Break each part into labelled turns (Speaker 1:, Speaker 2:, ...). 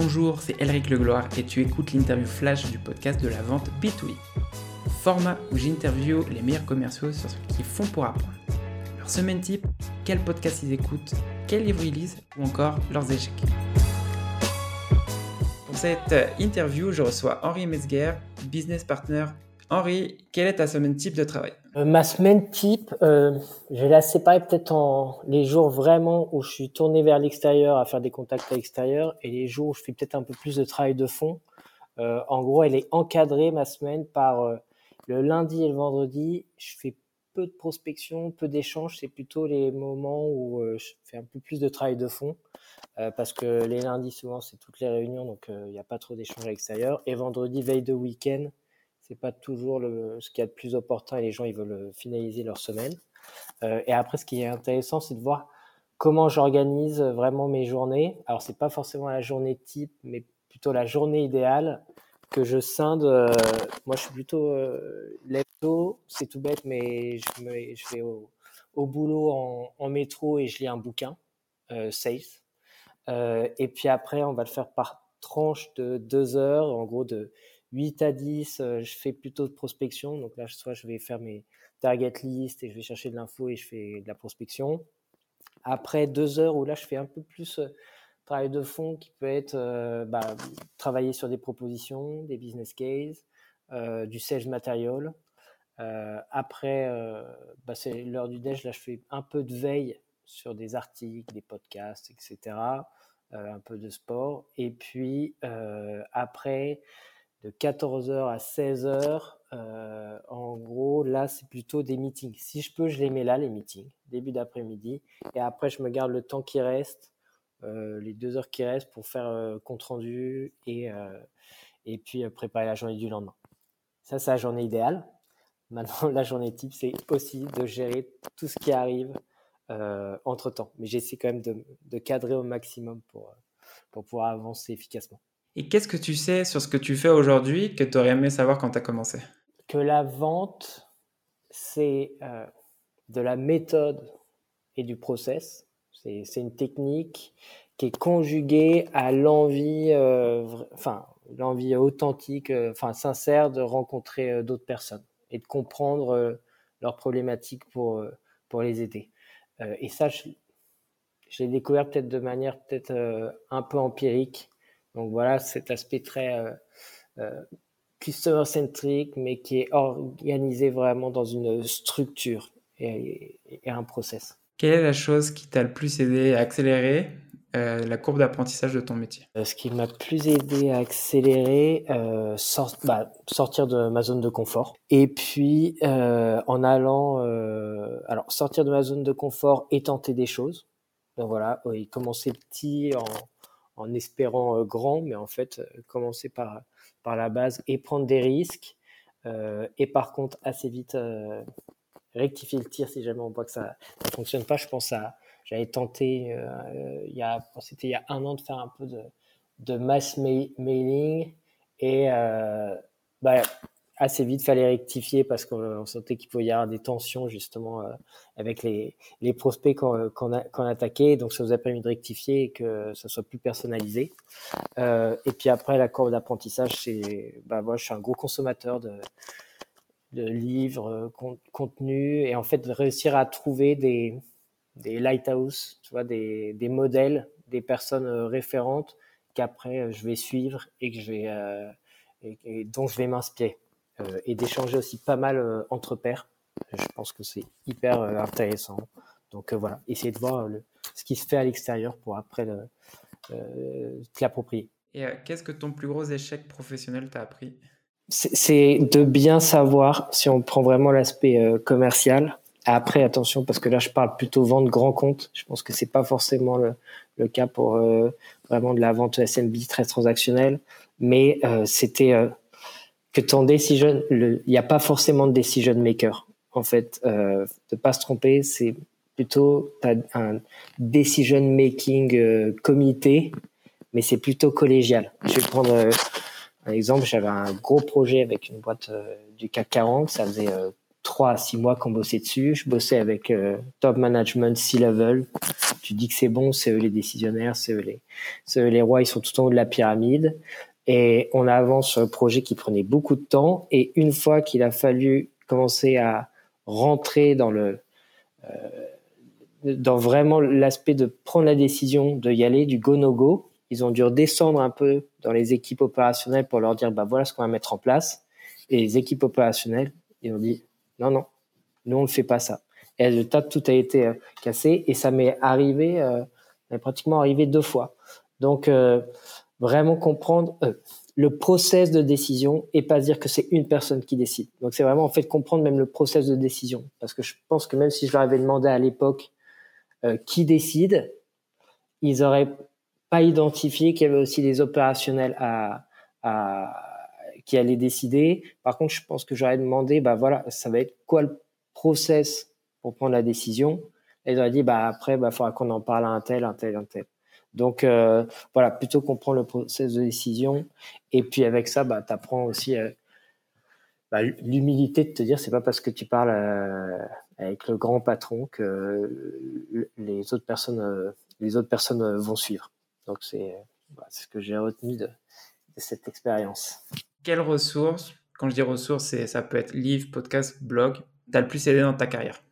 Speaker 1: Bonjour, c'est Elric Legloire et tu écoutes l'interview flash du podcast de la vente B2B. Format où j'interview les meilleurs commerciaux sur ce qu'ils font pour apprendre. Leur semaine type, quel podcast ils écoutent, quel livre ils lisent ou encore leurs échecs. Pour cette interview, je reçois Henri Mesguer, business partner. Henri, quelle est ta semaine type de travail
Speaker 2: euh, ma semaine type, euh, je vais la séparer peut-être en les jours vraiment où je suis tourné vers l'extérieur à faire des contacts à l'extérieur et les jours où je fais peut-être un peu plus de travail de fond. Euh, en gros, elle est encadrée ma semaine par le lundi et le vendredi. Je fais peu de prospection, peu d'échanges. C'est plutôt les moments où je fais un peu plus de travail de fond parce que les lundis souvent c'est toutes les réunions donc il n'y a pas trop d'échanges à l'extérieur. Et vendredi veille de week-end c'est pas toujours le, ce qu'il y a de plus opportun et les gens ils veulent euh, finaliser leur semaine. Euh, et après, ce qui est intéressant, c'est de voir comment j'organise vraiment mes journées. Alors, c'est pas forcément la journée type, mais plutôt la journée idéale que je scinde. Euh, moi, je suis plutôt euh, c'est tout bête, mais je, me, je vais au, boulot en, en, métro et je lis un bouquin, euh, safe. Euh, et puis après, on va le faire par tranche de deux heures, en gros de 8 à 10, euh, je fais plutôt de prospection. Donc là, soit je vais faire mes target list et je vais chercher de l'info et je fais de la prospection. Après deux heures où là, je fais un peu plus euh, travail de fond qui peut être euh, bah, travailler sur des propositions, des business cases, du sales material. Après, bah, c'est l'heure du déj. Là, je fais un peu de veille sur des articles, des podcasts, etc. un peu de sport. Et puis après, de 14h à 16h. Euh, en gros, là, c'est plutôt des meetings. Si je peux, je les mets là, les meetings, début d'après-midi. Et après, je me garde le temps qui reste, euh, les deux heures qui restent pour faire euh, compte rendu et, puis préparer la journée du lendemain. Ça, c'est la journée idéale. Maintenant, la journée type, c'est aussi de gérer tout ce qui arrive euh, entre temps. Mais j'essaie quand même de, de, cadrer au maximum pour, pour pouvoir avancer efficacement.
Speaker 1: Et qu'est-ce que tu sais sur ce que tu fais aujourd'hui que tu aurais aimé savoir quand tu as commencé?
Speaker 2: Que la vente, c'est euh, de la méthode et du process. C'est une technique qui est conjuguée à l'envie, euh, enfin l'envie authentique, euh, enfin sincère de rencontrer d'autres personnes et de comprendre leurs problématiques pour pour les aider. et ça, je, je l'ai découvert peut-être de manière peut-être un peu empirique donc voilà, cet aspect très euh, euh, customer centric, mais qui est organisé vraiment dans une structure et, et un process.
Speaker 1: Quelle est la chose qui t'a le plus aidé à accélérer euh, la courbe d'apprentissage de ton métier?
Speaker 2: Euh, Ce qui m'a plus aidé à accélérer, euh, sort, bah, sortir de ma zone de confort. Et puis, en allant, alors sortir de ma zone de confort et tenter des choses. Donc voilà, oui, commencer petit en, en espérant euh, grand, mais en fait, euh, commencer par, la base et prendre des risques. Euh, et par contre, assez vite, rectifier le tir si jamais on voit que ça ne fonctionne pas. Je pense à, j'avais tenté, a, c'était il y a un an de faire un peu de, de mass mailing et bah, assez vite, fallait rectifier parce qu'on sentait qu'il pouvait y avoir des tensions justement euh, avec les, les prospects qu'on qu qu attaquait. Donc ça vous a permis de rectifier et que ça soit plus personnalisé. Euh, et puis après, la courbe d'apprentissage, c'est, bah moi, je suis un gros consommateur de, de livres, con, contenus, et en fait, réussir à trouver des, des lighthouse, tu vois, des, des modèles, des personnes euh, référentes qu'après euh, je vais suivre et que je vais euh, et, dont je vais m'inspirer euh, et d'échanger aussi pas mal euh, entre pairs. Je pense que c'est hyper euh, intéressant. Donc voilà, essayer de voir le, ce qui se fait à l'extérieur pour après le, euh, te l'approprier.
Speaker 1: Et euh, qu'est-ce que ton plus gros échec professionnel t'a appris?
Speaker 2: C'est de bien savoir, si on prend vraiment l'aspect euh, commercial, après attention parce que là je parle plutôt vente grand compte, je pense que c'est pas forcément le, le cas pour euh, vraiment de la vente SMB très transactionnelle, mais c'était que ton decision, il n'y a pas forcément de decision maker. En fait, euh, de pas se tromper, c'est plutôt as un decision making euh, comité, mais c'est plutôt collégial. Je vais prendre euh, un exemple. J'avais un gros projet avec une boîte du CAC 40. Ça faisait trois à six mois qu'on bossait dessus. Je bossais avec top management, C-level. Tu dis que c'est bon, c'est eux les décisionnaires, c'est eux les, eux les rois, ils sont tout en haut de la pyramide. Et on avance sur un projet qui prenait beaucoup de temps. Et une fois qu'il a fallu commencer à rentrer dans le, euh, dans vraiment l'aspect de prendre la décision de y aller, du go no go, ils ont dû redescendre un peu dans les équipes opérationnelles pour leur dire bah voilà ce qu'on va mettre en place. Et les équipes opérationnelles, ils ont dit non non, nous on ne fait pas ça. Et tas tout a été euh, cassé et ça m'est arrivé, euh, pratiquement arrivé deux fois. Donc euh, vraiment comprendre euh, le process de décision et pas dire que c'est une personne qui décide. Donc c'est vraiment en fait comprendre même le process de décision parce que je pense que même si je leur avais demandé à l'époque euh, qui décide, ils auraient pas identifié qu'il y avait aussi des opérationnels à, à qui allaient décider. Par contre, je pense que j'aurais demandé, bah voilà, ça va être quoi le process pour prendre la décision? Et ils auraient dit, bah après, bah faudra qu'on en parle à un tel, un tel, un tel. Donc euh, voilà, plutôt comprendre le process de décision. Et puis avec ça, bah, tu apprends aussi euh, bah, l'humilité de te dire, c'est pas parce que tu parles euh, avec le grand patron que les autres personnes, les autres personnes vont suivre. Donc c'est bah, ce que j'ai retenu de, de, cette expérience.
Speaker 1: Quelles ressources, quand je dis ressources, ça peut être livre, podcast, blog, t'as le plus aidé dans ta carrière?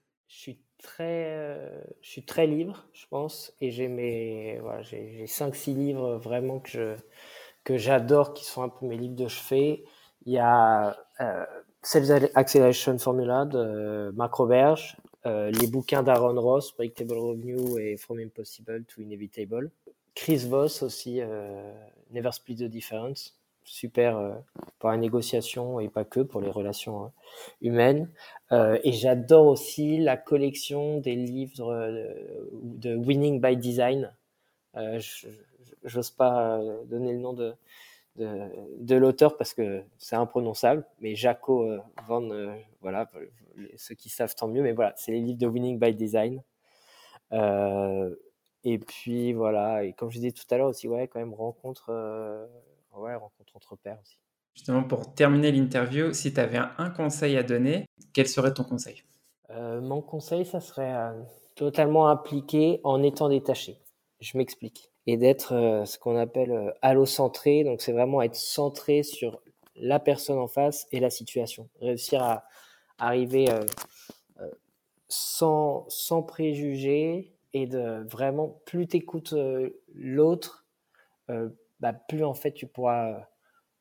Speaker 2: Très, euh, je suis très libre, je pense, et j'ai mes, voilà, j'ai cinq six livres vraiment que je que j'adore, qui sont un peu mes livres de chevet. Il y a euh, Sales Acceleration Formula de Marc Roberge, euh, les bouquins d'Aaron Ross, Predictable Revenue et From Impossible to Inevitable. Chris Voss aussi, euh, Never Split the Difference super euh, pour la négociation et pas que pour les relations euh, humaines. Euh, et j'adore aussi la collection des livres de Winning by Design. J'ose pas donner le nom de, de, de l'auteur parce que c'est imprononçable, mais Jaco Van, voilà, ceux qui savent tant mieux, mais voilà, c'est les livres de Winning by Design. et puis voilà, et comme je disais tout à l'heure aussi, ouais, quand même rencontre ouais, rencontre entre pairs aussi.
Speaker 1: Justement, pour terminer l'interview, si tu avais un conseil à donner, quel serait ton conseil?
Speaker 2: Euh, Mon conseil, ça serait euh, totalement impliqué en étant détaché. Je m'explique. Et d'être euh, ce qu'on appelle euh, allocentré. Donc, c'est vraiment être centré sur la personne en face et la situation. Réussir à arriver euh, euh, sans, sans préjugés et de vraiment, plus tu écoutes l'autre, bah, plus en fait tu pourras euh,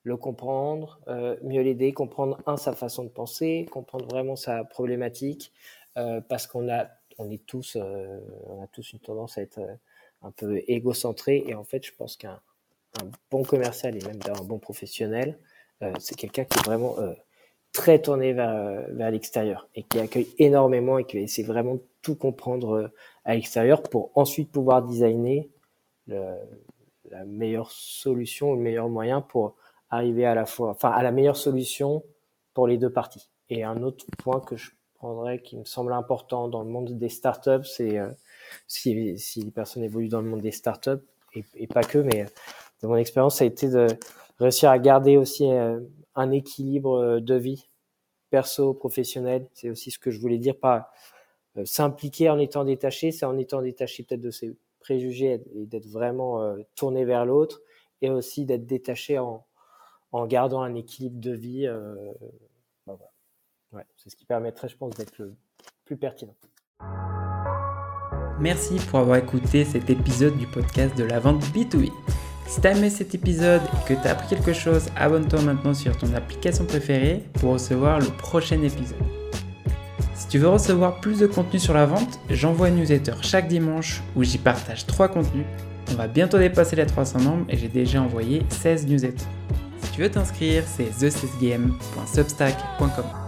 Speaker 2: le comprendre, euh, mieux l'aider, comprendre un sa façon de penser, comprendre vraiment sa problématique, euh, parce qu'on a, on est tous, euh, on a tous une tendance à être euh, un peu égocentré, et en fait, je pense qu'un un bon commercial et même un bon professionnel, euh, c'est quelqu'un qui est vraiment très tourné vers, vers l'extérieur et qui accueille énormément et qui essaie vraiment tout comprendre à l'extérieur pour ensuite pouvoir designer le, la meilleure solution, le meilleur moyen pour arriver à la fois, enfin, à la meilleure solution pour les deux parties. Et un autre point que je prendrais qui me semble important dans le monde des startups, c'est euh, si, si les personnes évoluent dans le monde des startups et, et pas que, mais de mon expérience, ça a été de réussir à garder aussi euh, un équilibre de vie perso, professionnel. C'est aussi ce que je voulais dire par euh, s'impliquer en étant détaché, c'est en étant détaché peut-être de ses préjugés et d'être vraiment euh, tourné vers l'autre et aussi d'être détaché en, en, gardant un équilibre de vie. Euh, ouais, c'est ce qui permettrait, je pense, d'être le plus pertinent.
Speaker 1: Merci pour avoir écouté cet épisode du podcast de la vente B2B. Si tu as aimé cet épisode et que tu as appris quelque chose, abonne-toi maintenant sur ton application préférée pour recevoir le prochain épisode. Si tu veux recevoir plus de contenu sur la vente, j'envoie une newsletter chaque dimanche où j'y partage 3 contenus. On va bientôt dépasser les 300 membres et j'ai déjà envoyé 16 newsletters. Si tu veux t'inscrire, c'est thesesgame.substack.com.